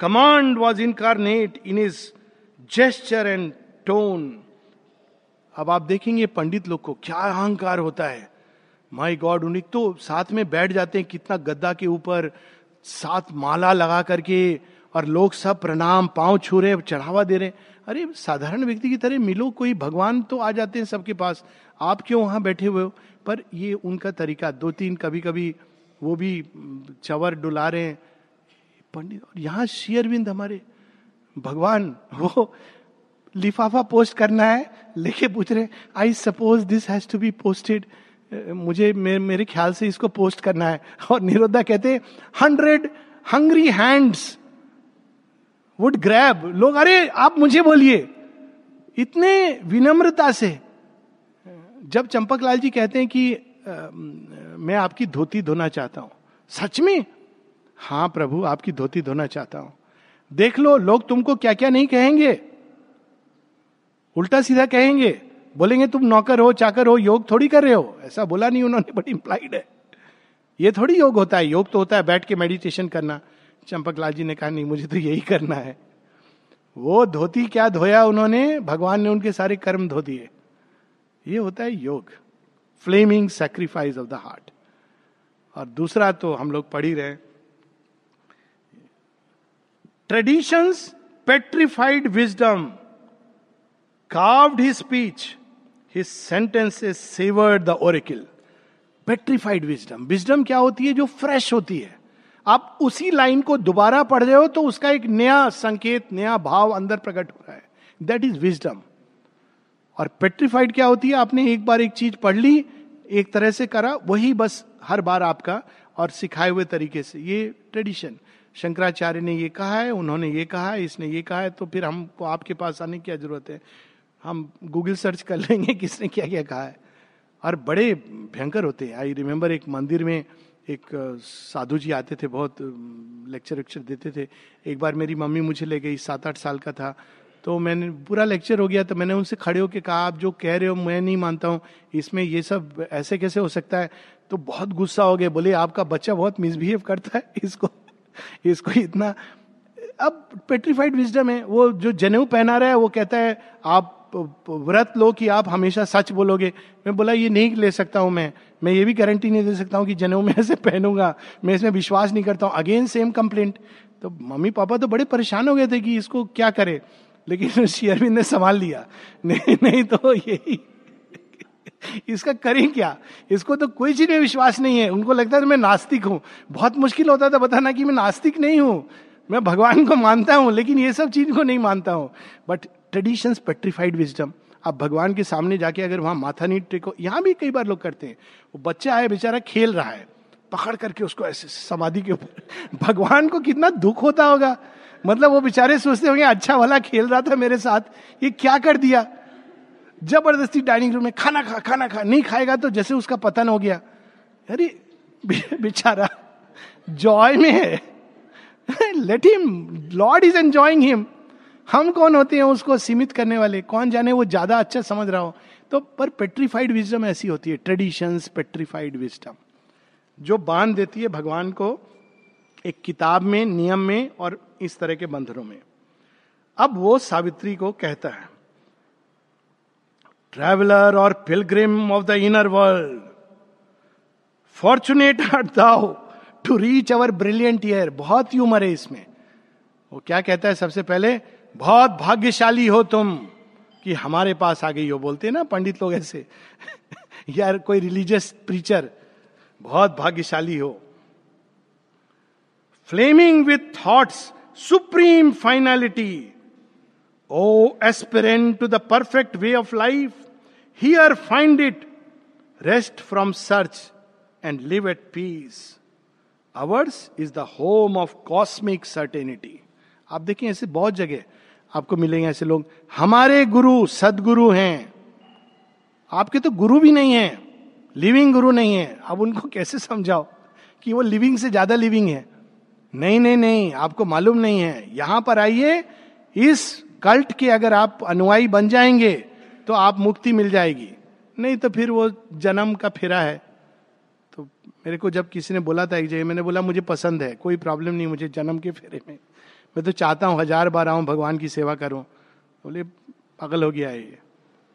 command was incarnate in his gesture and tone अब आप देखेंगे पंडित लोग को क्या अहंकार होता है। माई गॉड उन्हें तो साथ में बैठ जाते हैं कितना गद्दा के ऊपर साथ माला लगा करके, और लोग सब प्रणाम, पाँव छू रहे चढ़ावा दे रहे अरे, साधारण व्यक्ति की तरह मिलो, कोई भगवान तो आ जाते हैं सबके पास। आप क्यों वहाँ बैठे हुए हो? पर ये उनका तरीका दो तीन कभी कभी वो भी, चवर डुला रहे हैं। पंडित, और यहाँ शेयरविंद हमारे भगवान वो लिफाफा पोस्ट करना है लेके पूछ रहे I suppose this has to be posted मुझे मे, मेरे ख्याल से इसको पोस्ट करना है। और निरोधा कहते hundred hungry hands would grab लोग अरे आप मुझे बोलिए। इतने विनम्रता से जब चंपक लाल जी कहते हैं कि आ, मैं आपकी धोती धोना चाहता हूँ। सच में? हाँ प्रभु आपकी धोती धोना चाहता हूँ। देख लो, लोग तुमको क्या क्या नहीं कहेंगे। उल्टा सीधा कहेंगे, बोलेंगे, तुम नौकर हो, चाकर हो, योग थोड़ी कर रहे हो। ऐसा बोला नहीं उन्होंने बट इंप्लाइड है। ये थोड़ी योग होता है, योग तो होता है, बैठ के मेडिटेशन करना। चंपक जी ने कहा, नहीं, मुझे तो यही करना है। वो धोती क्या धोया उन्होंने? भगवान ने उनके सारे कर्म धो दिए। ये होता है योग flaming sacrifice of the heart और दूसरा तो हम लोग पढ़ ही रहे traditions petrified wisdom carved his speech, his sentences savored the oracle. Petrified wisdom wisdom क्या होती है? जो फ्रेश होती है। आप उसी लाइन को दोबारा पढ़ रहे हो तो उसका एक नया संकेत नया भाव अंदर प्रकट हो रहा है। दैट इज़ विजडम और पेट्रीफाइड क्या होती है? आपने एक बार एक चीज़ पढ़ ली एक तरह से करा वही बस हर बार आपका और सिखाए हुए तरीके से। ये ट्रेडिशन शंकराचार्य ने ये कहा है, उन्होंने ये कहा है, इसने ये कहा है तो फिर हमको आपके पास आने की क्या ज़रूरत है? हम गूगल सर्च कर लेंगे किसने क्या क्या कहा है। और बड़े भयंकर होते हैं। आई रिमेम्बर एक मंदिर में एक साधु जी आते थे, बहुत लेक्चर वेक्चर देते थे। एक बार मेरी मम्मी मुझे ले गई सात आठ साल का था। तो मैंने, पूरा लेक्चर हो गया तो मैंने उनसे खड़े होकर कहा, आप जो कह रहे हो, मैं नहीं मानता हूँ। इसमें ये सब ऐसे कैसे हो सकता है? तो बहुत गुस्सा हो गया बोले, आपका बच्चा बहुत मिसबिहेव करता है इसको। इसको इतना, अब पेट्रीफाइड विजडम है, वो जो जनेऊ पहना रहा है, वो कहता है, आप व्रत लो कि आप हमेशा सच बोलोगे। मैं बोला, ये नहीं ले सकता हूँ मैं। मैं ये भी गारंटी नहीं दे सकता हूँ कि जनेऊ में ऐसे पहनूँगा। मैं इसमें विश्वास नहीं करता हूँ। अगेन सेम कंप्लेंट तो मम्मी पापा तो बड़े परेशान हो गए थे कि इसको क्या करे। लेकिन शेयरविंद ने संभाल लिया। नहीं नहीं तो यही इसका करें क्या? इसको तो कोई चीज़ में विश्वास नहीं है। उनको लगता है मैं नास्तिक हूँ। बहुत मुश्किल होता था बताना कि मैं नास्तिक नहीं हूँ। मैं भगवान को मानता हूँ, लेकिन ये सब चीज़ को नहीं मानता हूँ। बट ट्रेडिशंस पेट्रीफाइड विजडम आप भगवान के सामने जाके अगर वहाँ माथा नहीं टेको, यहाँ भी कई बार लोग करते हैं। वो बच्चा आया बेचारा खेल रहा है। पकड़ करके उसको ऐसे समाधि के ऊपर भगवान को कितना दुख होता होगा। मतलब वो बेचारे सोचते होंगे अच्छा वाला खेल रहा था मेरे साथ। ये क्या कर दिया? ज़बरदस्ती डाइनिंग रूम में खाना खा खाना खा, नहीं खाएगा तो जैसे उसका पतन हो गया। अरे बेचारा जॉय में है। Let him Lord is enjoying him हम कौन होते हैं उसको सीमित करने वाले? कौन जाने वो ज़्यादा अच्छा समझ रहा हो? तो पर पेट्रीफाइड विजडम ऐसी होती है ट्रेडिशंस पेट्रीफाइड विजडम जो बाँध देती है भगवान को एक किताब में, नियम में और इस तरह के बंधनों में। अब वो सावित्री को कहता है ट्रेवलर और pilgrim of the inner world fortunate are thou to reach our brilliant year बहुत ही उम्र है इसमें। वो क्या कहता है सबसे पहले? बहुत भाग्यशाली हो तुम कि हमारे पास आ गई हो। बोलते हैं ना पंडित लोग ऐसे। यार, कोई रिलीजियस प्रीचर बहुत भाग्यशाली हो। Flaming with thoughts supreme finality O aspirant to the perfect way of life here find it rest from search and live at peace ours is the home of cosmic certainty आप देखिए, ऐसे बहुत जगह आपको मिलेंगे ऐसे लोग। हमारे गुरु सदगुरु हैं। आपके तो गुरु भी नहीं है। लिविंग गुरु नहीं है। अब उनको कैसे समझाओ कि वो लिविंग से ज़्यादा लिविंग है? नहीं नहीं नहीं, आपको मालूम नहीं है। यहाँ पर आइए। इस कल्ट के अगर आप अनुयायी बन जाएँगे तो आप मुक्ति मिल जाएगी। नहीं तो फिर वो जन्म का फिरा है। तो मेरे को जब किसी ने बोला था एक जगह, मैंने बोला, मुझे पसंद है, कोई प्रॉब्लम नहीं मुझे जन्म के फेरे में। मैं तो चाहता हूँ हज़ार बार आऊँ, भगवान की सेवा करूँ। बोले, पागल हो गया है ये।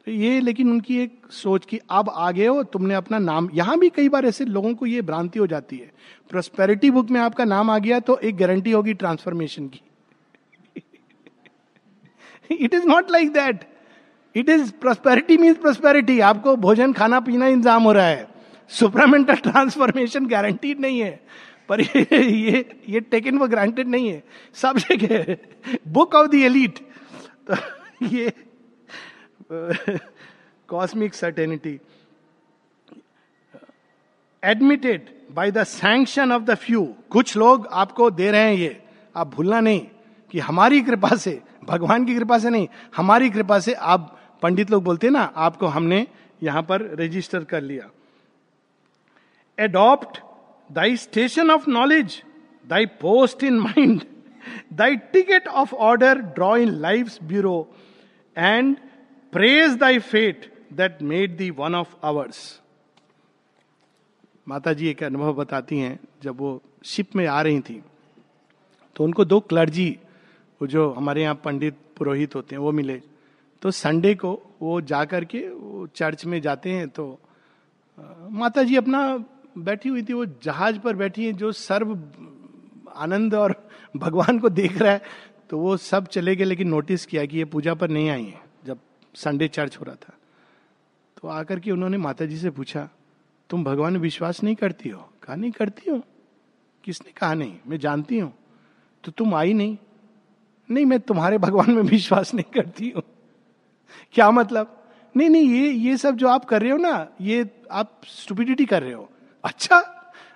तो ये लेकिन उनकी एक सोच की अब आगे हो, तुमने अपना नाम, यहाँ भी कई बार ऐसे लोगों को ये भ्रांति हो जाती है। प्रोस्पेरिटी बुक में आपका नाम आ गया तो एक गारंटी होगी ट्रांसफॉर्मेशन की। It is not like that it is prosperity means prosperity आपको भोजन, खाना, पीना इंतज़ाम हो रहा है। सुपरामेंटल ट्रांसफॉर्मेशन गारंटीड नहीं है। पर ये ये ये टेकन फॉर ग्रांटेड नहीं है। सब जगह बुक ऑफ़ द एलिट तो ये cosmic certainty admitted by the sanction of the few कुछ लोग आपको दे रहे हैं ये। आप भूलना नहीं कि हमारी कृपा से, भगवान की कृपा से नहीं, हमारी कृपा से आप पंडित लोग बोलते ना, आपको हमने यहाँ पर रजिस्टर कर लिया। Adopt thy station of knowledge thy post in mind thy ticket of order drawn in life bureau and praise thy fate that made thee one of ours Mata ji एक अनुभव बताती हैं, जब वो शिप में आ रही थी तो उनको दो क्लर्जी वो जो हमारे यहाँ पंडित, पुरोहित होते हैं, वो मिले। तो संडे को वो जा करके वो चर्च में जाते हैं तो माता जी अपना बैठी हुई थी, वो जहाज़ पर बैठी है, जो सर्व आनंद और भगवान को देख रहा है तो वो सब चले गए, लेकिन नोटिस किया कि ये पूजा पर नहीं आई है, जब संडे चर्च हो रहा था। तो आकर के उन्होंने माता जी से पूछा, तुम भगवान विश्वास नहीं करती हो? कहा, नहीं करती हो। किसने कहा नहीं? मैं जानती हूँ। तो तुम आई नहीं? नहीं, मैं तुम्हारे भगवान में विश्वास नहीं करती हूँ। क्या मतलब? नहीं नहीं, ये ये सब जो आप कर रहे हो ना, ये आप स्टुपिडिटी कर रहे हो। अच्छा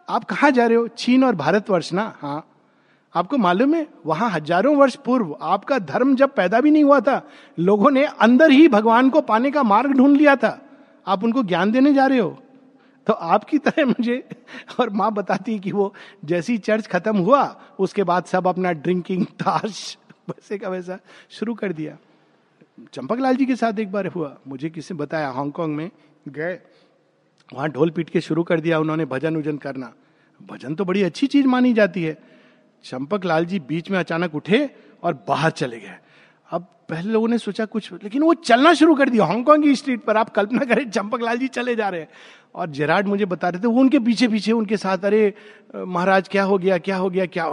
आप कहा जा रहे हो? चीन और भारतवर्ष ना? हाँ। आपको मालूम है, वहाँ हज़ारों वर्ष पूर्व आपका धर्म जब पैदा भी नहीं हुआ था, लोगों ने अंदर ही भगवान को पाने का मार्ग ढूंढ लिया था। आप उनको ज्ञान देने जा रहे हो। तो आपकी तरह मुझे और माँ बताती कि वो जैसी चर्च खत्म हुआ, उसके बाद सब अपना ड्रिंकिंग ताश वैसे का वैसा शुरू कर दिया। चंपक लाल जी के साथ एक बार हुआ। मुझे किसी बताया, हांगकांग में गए। वहाँ ढोल पीट के शुरू कर दिया उन्होंने भजन उजन करना। भजन तो बड़ी अच्छी चीज़ मानी जाती है। चंपक लाल जी बीच में अचानक उठे और बाहर चले गए। अब पहले लोगों ने सोचा कुछ, लेकिन वो चलना शुरू कर दिया हांगकांग की स्ट्रीट पर। आप कल्पना करें चंपक लाल जी चले जा रहे हैं। और जेराड मुझे बता रहे थे, वो उनके पीछे पीछे उनके साथ, अरे, महाराज, क्या हो गया, क्या हो गया, क्या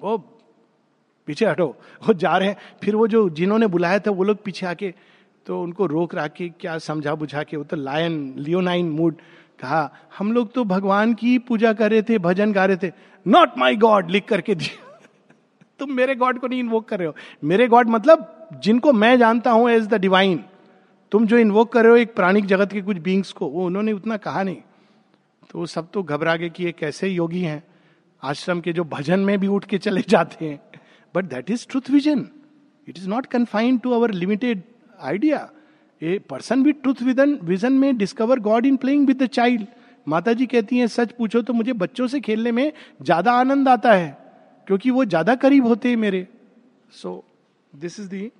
वो पीछे हटो, वो जा रहे हैं। फिर वो जो जिन्होंने बुलाया था, वो लोग पीछे आके तो उनको रोक रहा के क्या समझा बुझा के, वो तो लायन लियोनाइन मूड कहा, हम लोग तो भगवान की पूजा कर रहे थे, भजन गा रहे थे। नॉट माई गॉड लिख करके दिया तुम मेरे गॉड को नहीं इन्वोक कर रहे हो। मेरे गॉड मतलब जिनको मैं जानता हूँ एज द डिवाइन तुम जो इन्वोक कर रहे हो एक प्राणिक जगत के कुछ बींग्स को, वो उन्होंने उतना कहा नहीं। तो वो सब तो घबरा गए कि ये कैसे योगी हैं। आश्रम के जो भजन में भी उठ के चले जाते हैं। But that is truth vision it is not confined to our limited idea a person with truth within vision में discover God in playing with the child Mata ji कहती हैं, सच पूछो तो मुझे बच्चों से खेलने में ज़्यादा आनंद आता है, क्योंकि वो ज़्यादा करीब होते हैं मेरे. So this is the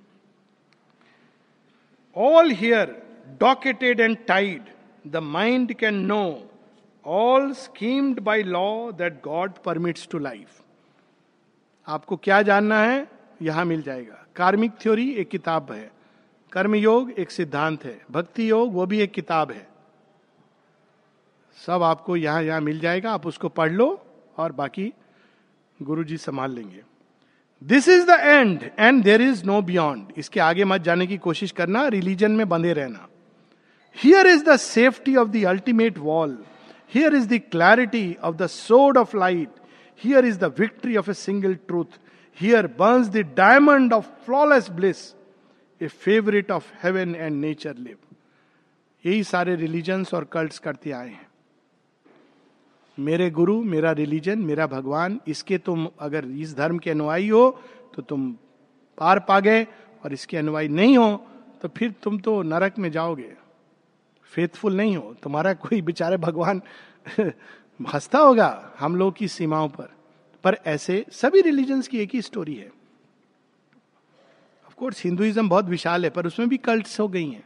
all here docketed and tied the mind can know all schemed by law that God permits to life आपको क्या जानना है, यहाँ मिल जाएगा। कार्मिक थ्योरी एक किताब है। कर्म योग एक सिद्धांत है। भक्ति योग वो भी एक किताब है। सब आपको यहाँ यहाँ मिल जाएगा। आप उसको पढ़ लो और बाकी गुरु जी संभाल लेंगे। This is the end and there is no beyond इसके आगे मत जाने की कोशिश करना। रिलीजन में बंधे रहना। Here is the safety of the ultimate wall here is the clarity of the sword of light here is the victory of a single truth here burns the diamond of flawless bliss a favourite of heaven and nature live यही सारे religions और cults करते आए हैं। मेरे गुरु, मेरा religion मेरा भगवान, इसके तुम अगर इस धर्म के अनुयायी हो तो तुम पार पा गए और इसके अनुयायी नहीं हो तो फिर तुम तो नरक में जाओगे। फेथफुल नहीं हो। तुम्हारा कोई बेचारे भगवान हंसता होगा हम लोग की सीमाओं पर। पर ऐसे सभी रिलीजन्स की एक ही स्टोरी है। ऑफकोर्स हिंदुइज्म बहुत विशाल है, पर उसमें भी कल्ट्स हो गई हैं।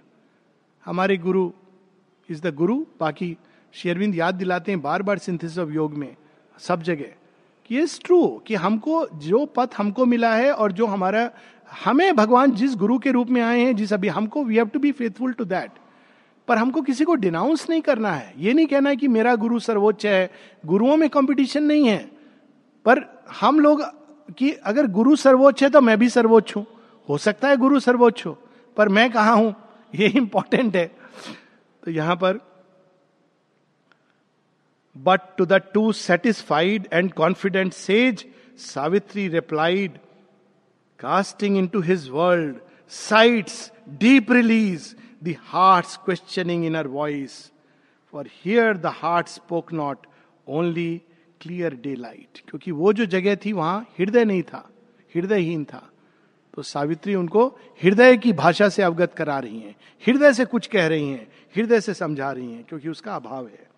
हमारे गुरु इज़ द गुरु बाकी शेरविंद याद दिलाते हैं बार बार सिंथेसिस ऑफ़ योग में, सब जगह, कि इज़ ट्रू कि हमको जो पथ हमको मिला है और जो हमारा, हमें भगवान जिस गुरु के रूप में आए हैं, जिस अभी हमको we have to be faithful to that पर हमको किसी को डिनाउंस नहीं करना है। ये नहीं कहना है कि मेरा गुरु सर्वोच्च है, गुरुओं में कंपटीशन नहीं है। पर हम लोग कि अगर गुरु सर्वोच्च है तो मैं भी सर्वोच्च हूँ। हो सकता है गुरु सर्वोच्च हो, पर मैं कहा हूँ? ये इंपॉर्टेंट है। तो यहाँ पर but to the too satisfied and confident sage Savitri replied casting into his word deep release the heart questioning in her voice for here the heart spoke not only clear daylight क्योंकि वो जो जगह थी, वहाँ हृदय नहीं था, हृदयहीन था। तो सावित्री उनको हृदय की भाषा से अवगत करा रही हैं। हृदय से कुछ कह रही हैं, हृदय से समझा रही हैं, क्योंकि उसका अभाव है।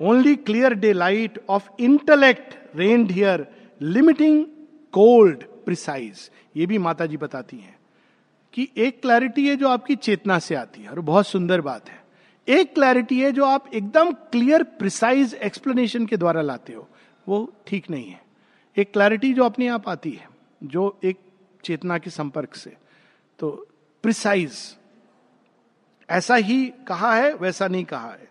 Only clear daylight of intellect rend here limiting cold precise ये भी माता जी बताती हैं कि एक क्लैरिटी है जो आपकी चेतना से आती है और बहुत सुंदर बात है। एक क्लैरिटी है जो आप एकदम क्लियर प्रिसाइज एक्सप्लेनेशन के द्वारा लाते हो। वो ठीक नहीं है। एक क्लैरिटी जो अपने आप आती है, जो एक चेतना के संपर्क से। तो प्रिसाइज ऐसा ही कहा है, वैसा नहीं कहा है।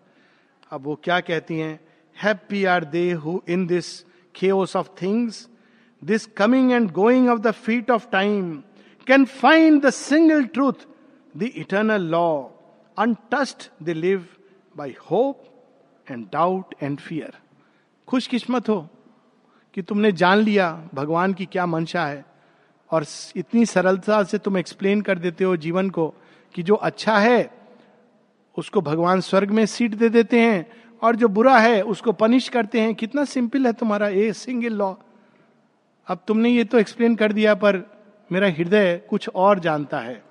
अब वो क्या कहती हैं? Happy are they who in this chaos of things this coming and going of the feet of time can find the single truth the eternal law untouched they live by hope and doubt and fear खुशकिस्मत हो कि तुमने जान लिया भगवान की क्या मंशा है और इतनी सरलता से तुम एक्सप्लेन कर देते हो जीवन को कि जो अच्छा है, उसको भगवान स्वर्ग में सीट दे देते हैं और जो बुरा है, उसको पनिश करते हैं। कितना सिंपल है तुम्हारा ए सिंगल लॉ अब तुमने ये तो एक्सप्लेन कर दिया, पर मेरा हृदय कुछ और जानता है।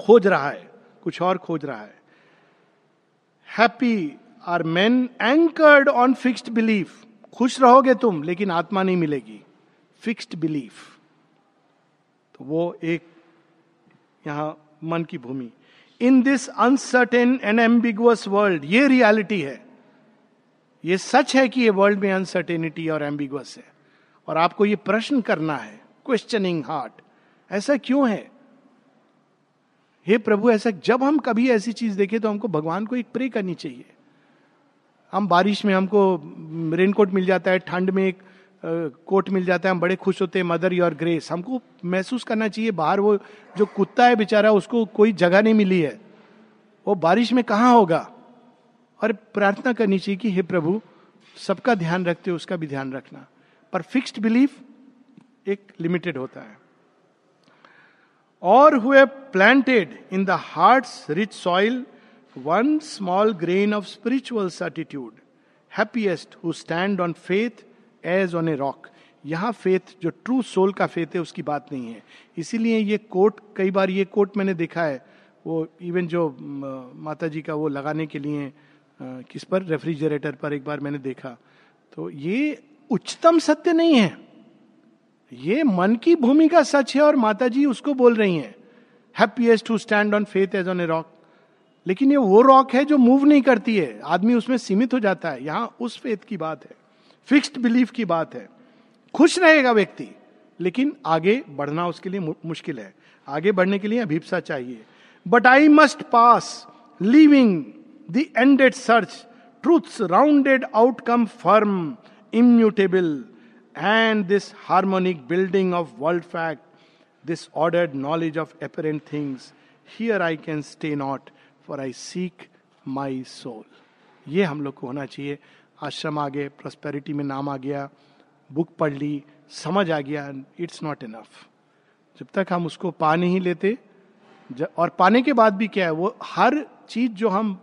खोज रहा है, कुछ और खोज रहा है। Happy are men anchored on fixed belief खुश रहोगे तुम, लेकिन आत्मा नहीं मिलेगी। फिक्स्ड बिलीफ तो वो एक यहाँ मन की भूमि। In this uncertain and ambiguous world ये रियलिटी है। ये सच है कि ये वर्ल्ड में अनसर्टेनिटी और एम्बिगुअस है। और आपको ये प्रश्न करना है क्वेश्चनिंग हार्ट ऐसा क्यों है? हे प्रभु, ऐसा जब हम कभी ऐसी चीज़ देखें तो हमको भगवान को एक प्रे करनी चाहिए। हम बारिश में हमको रेनकोट मिल जाता है, ठंड में एक कोट मिल जाता है, हम बड़े खुश होते हैं मदर योर ग्रेस हमको महसूस करना चाहिए, बाहर वो जो कुत्ता है बेचारा, उसको कोई जगह नहीं मिली है। वो बारिश में कहाँ होगा? और प्रार्थना करनी चाहिए कि, हे प्रभु, सबका ध्यान रखते हो, उसका भी ध्यान रखना। पर फिक्स्ड बिलीफ एक लिमिटेड होता है। और who planted in the heart rich soil, one small grain of spiritual certitude, happiest who stand on faith as on a rock. यहाँ फेथ, जो ट्रू सोल का फेथ है, उसकी बात नहीं है। इसीलिए ये कोट, कई बार ये कोट मैंने देखा है, वो इवन जो माता जी का वो लगाने के लिए किस पर, रेफ्रिजरेटर पर एक बार मैंने देखा। तो ये उच्चतम सत्य नहीं है। ये मन की भूमिका सच है और माता जी उसको बोल रही हैं। Happiest who stand on faith as on a rock लेकिन ये वो रॉक है जो मूव नहीं करती है। आदमी उसमें सीमित हो जाता है। यहाँ उस फेथ की बात है। फिक्स्ड बिलीफ की बात है। खुश रहेगा व्यक्ति, लेकिन आगे बढ़ना उसके लिए मुश्किल है। आगे बढ़ने के लिए अभिप्सा चाहिए। But I must pass living the ended search truths rounded outcome firm immutable and this harmonic building of world fact this ordered knowledge of apparent things here I can stay not for I seek my soul ये हम लोग को होना चाहिए। आश्रम आ गए prosperity में नाम आ गया बुक पढ़ ली, समझ आ गया इट्स नॉट इनफ जब तक हम उसको पा नहीं लेते और पाने के बाद भी क्या है, वो हर चीज़ जो हम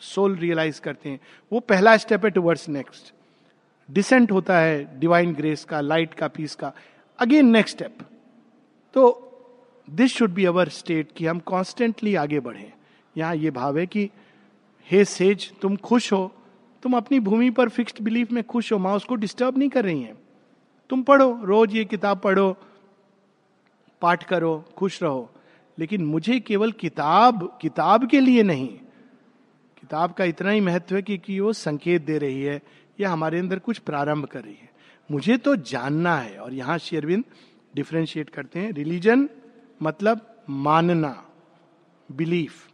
सोल रियलाइज़ करते हैं, वो पहला स्टेप है टूवर्ड्स नेक्स्ट डिसेंट होता है डिवाइन ग्रेस का लाइट का पीस का। Again next step. तो this should be our state कि हम कॉन्स्टेंटली आगे बढ़े। यहाँ ये भाव है कि हे सेज तुम खुश हो। तुम अपनी भूमि पर फिक्स्ड बिलीफ में खुश हो। माँ उसको डिस्टर्ब नहीं कर रही है। तुम पढ़ो रोज ये किताब पढ़ो पाठ करो खुश रहो। लेकिन मुझे केवल किताब किताब के लिए नहीं। किताब का इतना ही महत्व है कि, कि वो संकेत दे रही है या हमारे अंदर कुछ प्रारंभ कर रही है। मुझे तो जानना है, और यहाँ शेरविंद डिफ्रेंशिएट करते हैं रिलीजन मतलब मानना बिलीफ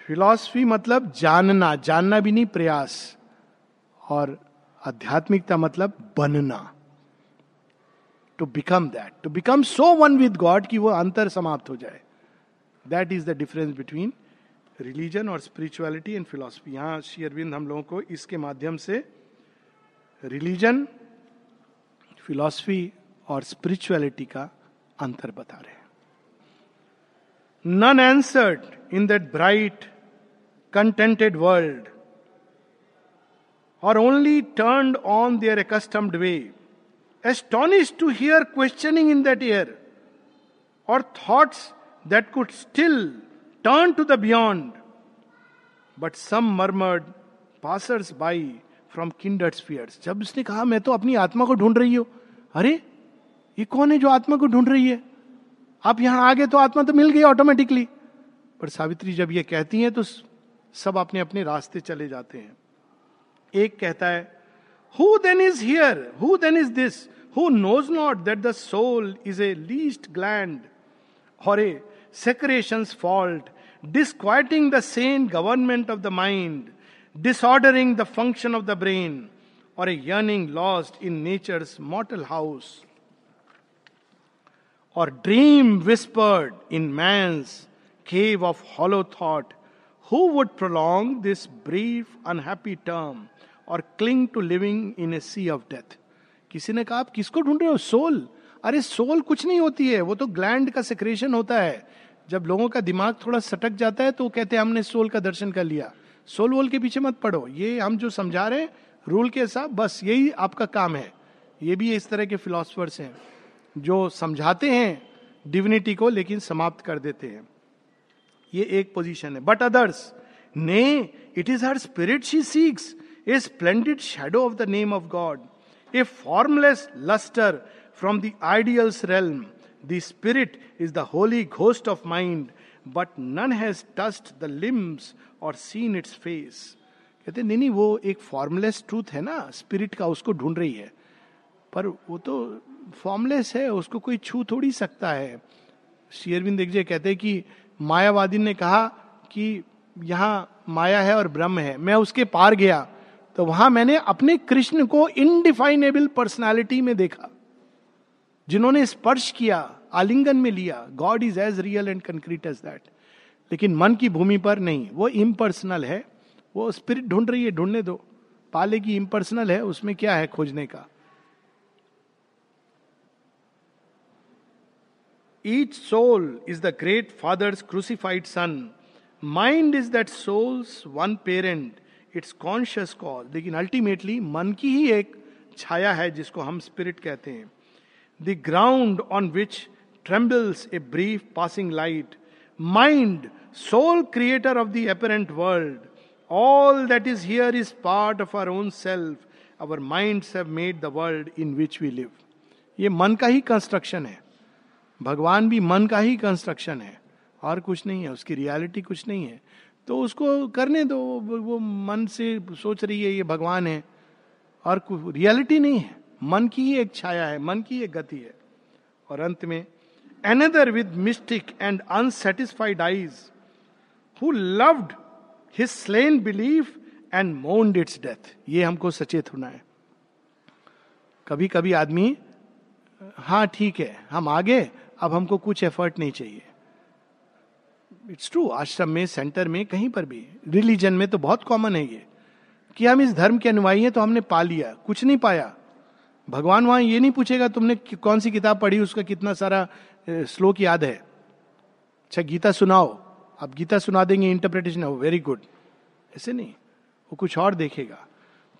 फिलॉसफी मतलब जानना जानना भी नहीं, प्रयास। और आध्यात्मिकता मतलब बनना। To become that to become so one with God कि वो अंतर समाप्त हो जाए। That is the difference between religion और स्पिरिचुअलिटी एंड फिलोसफी। यहाँ श्री अरविंद हम लोगों को इसके माध्यम से रिलीजन फिलॉसफी और स्पिरिचुअलिटी का अंतर बता रहे none answered in that bright contented world or only turned on their accustomed way astonished to hear questioning in that ear, or thoughts that could still turn to the beyond. But some murmured, passers by from kindred spheres जब उसने कहा मैं तो अपनी आत्मा को ढूंढ रही हूँ। अरे ये कौन है जो आत्मा को ढूंढ रही है? आप यहाँ आ गए तो आत्मा तो मिल गई ऑटोमेटिकली पर सावित्री जब ये कहती हैं तो सब अपने अपने रास्ते चले जाते हैं। एक कहता है who then is here who then is this who knows not that the soul is a least gland or a secretion's fault, disquieting the sane government of the mind, disordering the function of the brain, or a yearning lost in nature's mortal house, or dream whispered in man's cave of hollow thought, who would prolong this brief, unhappy term or cling to living in a sea of death? किसी ने कहा आप किसको ढूंढ रहे हो soul अरे soul कुछ नहीं होती है वो तो ग्लैंड का सिक्रेशन होता है जब लोगों का दिमाग थोड़ा सटक जाता है तो कहते हैं, हमने सोल का दर्शन कर लिया। सोल वोल के पीछे मत पड़ो। ये हम जो समझा रहे हैं, रूल के हिसाब, बस यही आपका काम है। ये भी इस तरह के फिलोसफर्स हैं, जो समझाते हैं डिविनिटी को, लेकिन समाप्त कर देते हैं। ये एक पोजीशन है। बट अदर्स ने it is her spirit she seeks a splendid shadow of the name of God a formless lustre from the ideal's realm. The spirit is the holy ghost of mind, but none has touched the limbs or seen its face. कहते नहीं नहीं वो एक formless truth है ना spirit का उसको ढूंढ रही है। पर वो तो फॉर्मलेस है उसको कोई छू थोड़ी सकता है। शेयरविंद देखिए कहते कि मायावादी ने कहा कि यहाँ माया है और ब्रह्म है। मैं उसके पार गया तो वहाँ मैंने अपने कृष्ण को इनडिफाइनेबल पर्सनालिटी में देखा। जिन्होंने स्पर्श किया, आलिंगन में लिया God is as real and concrete as that लेकिन मन की भूमि पर नहीं, वो इम्पर्सनल है, वो स्पिरिट ढूंढ रही है, ढूँढने दो। पाले की इम्पर्सनल है, उसमें क्या है खोजने का? Each soul is the great father's crucified son mind is that soul's one parent its conscious call लेकिन अल्टीमेटली मन की ही एक छाया है जिसको हम स्पिरिट कहते हैं। The ground on which trembles a brief passing light mind soul creator of the apparent world all that is here is part of our own self our mind have made the world in which we live ये मन का ही construction है। भगवान भी मन का ही construction है। और कुछ नहीं है, उसकी रियलिटी कुछ नहीं है। तो उसको करने दो, वो मन से सोच रही है, ये भगवान है। और रियलिटी नहीं है। मन की ही एक छाया है, मन की एक गति है। और अंत में another with mystic and unsatisfied eyes who loved his slain belief and mourned its death ये हमको सचेत होना है। कभी कभी आदमी हाँ ठीक है, हम आगे, अब हमको कुछ एफर्ट नहीं चाहिए। इट्स ट्रू आश्रम में सेंटर में, कहीं पर भी रिलीजन में तो बहुत कॉमन है ये। कि हम इस धर्म के अनुयायी हैं तो हमने पा लिया, कुछ नहीं पाया। भगवान वहाँ ये नहीं पूछेगा तुमने कौन सी किताब पढ़ी, उसका कितना सारा श्लोक याद है। अच्छा गीता सुनाओ। आप गीता सुना देंगे इंटरप्रिटेशन हो वेरी गुड ऐसे नहीं, वो कुछ और देखेगा।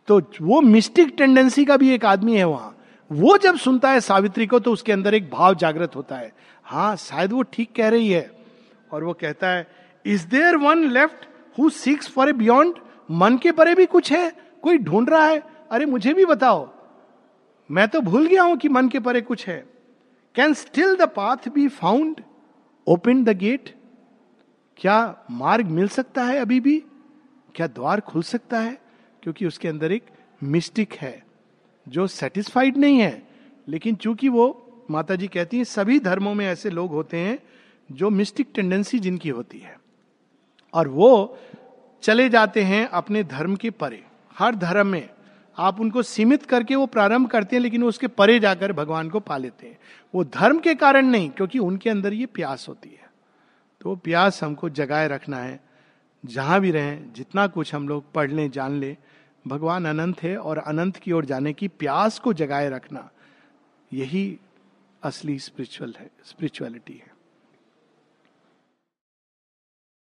तो वो मिस्टिक टेंडेंसी का भी एक आदमी है वहाँ। वो जब सुनता है सावित्री को तो उसके अंदर एक भाव जागृत होता है। हाँ शायद वो ठीक कह रही है। और वो कहता है is there one left who seeks for a beyond मन के परे भी कुछ है? कोई ढूंढ रहा है? अरे, मुझे भी बताओ। मैं तो भूल गया हूँ कि मन के परे कुछ है। Can still the path be found open the gate क्या मार्ग मिल सकता है अभी भी? क्या द्वार खुल सकता है? क्योंकि उसके अंदर एक मिस्टिक है, जो सेटिस्फाइड नहीं है। लेकिन चूँकि वो माता जी कहती हैं, सभी धर्मों में ऐसे लोग होते हैं, जो मिस्टिक टेंडेंसी जिनकी होती है। और वो चले जाते हैं अपने धर्म के परे, हर धर्म में। आप उनको सीमित करके वो प्रारंभ करते हैं, लेकिन उसके परे जाकर भगवान को पा लेते हैं। वो धर्म के कारण नहीं, क्योंकि उनके अंदर ये प्यास होती है। तो वो प्यास हमको जगाए रखना है। जहाँ भी रहें, जितना कुछ हम लोग पढ़ लें, जान लें, भगवान अनंत है और अनंत की ओर जाने की प्यास को जगाए रखना, यही असली स्पिरिचुअल है स्पिरिचुअलिटी है।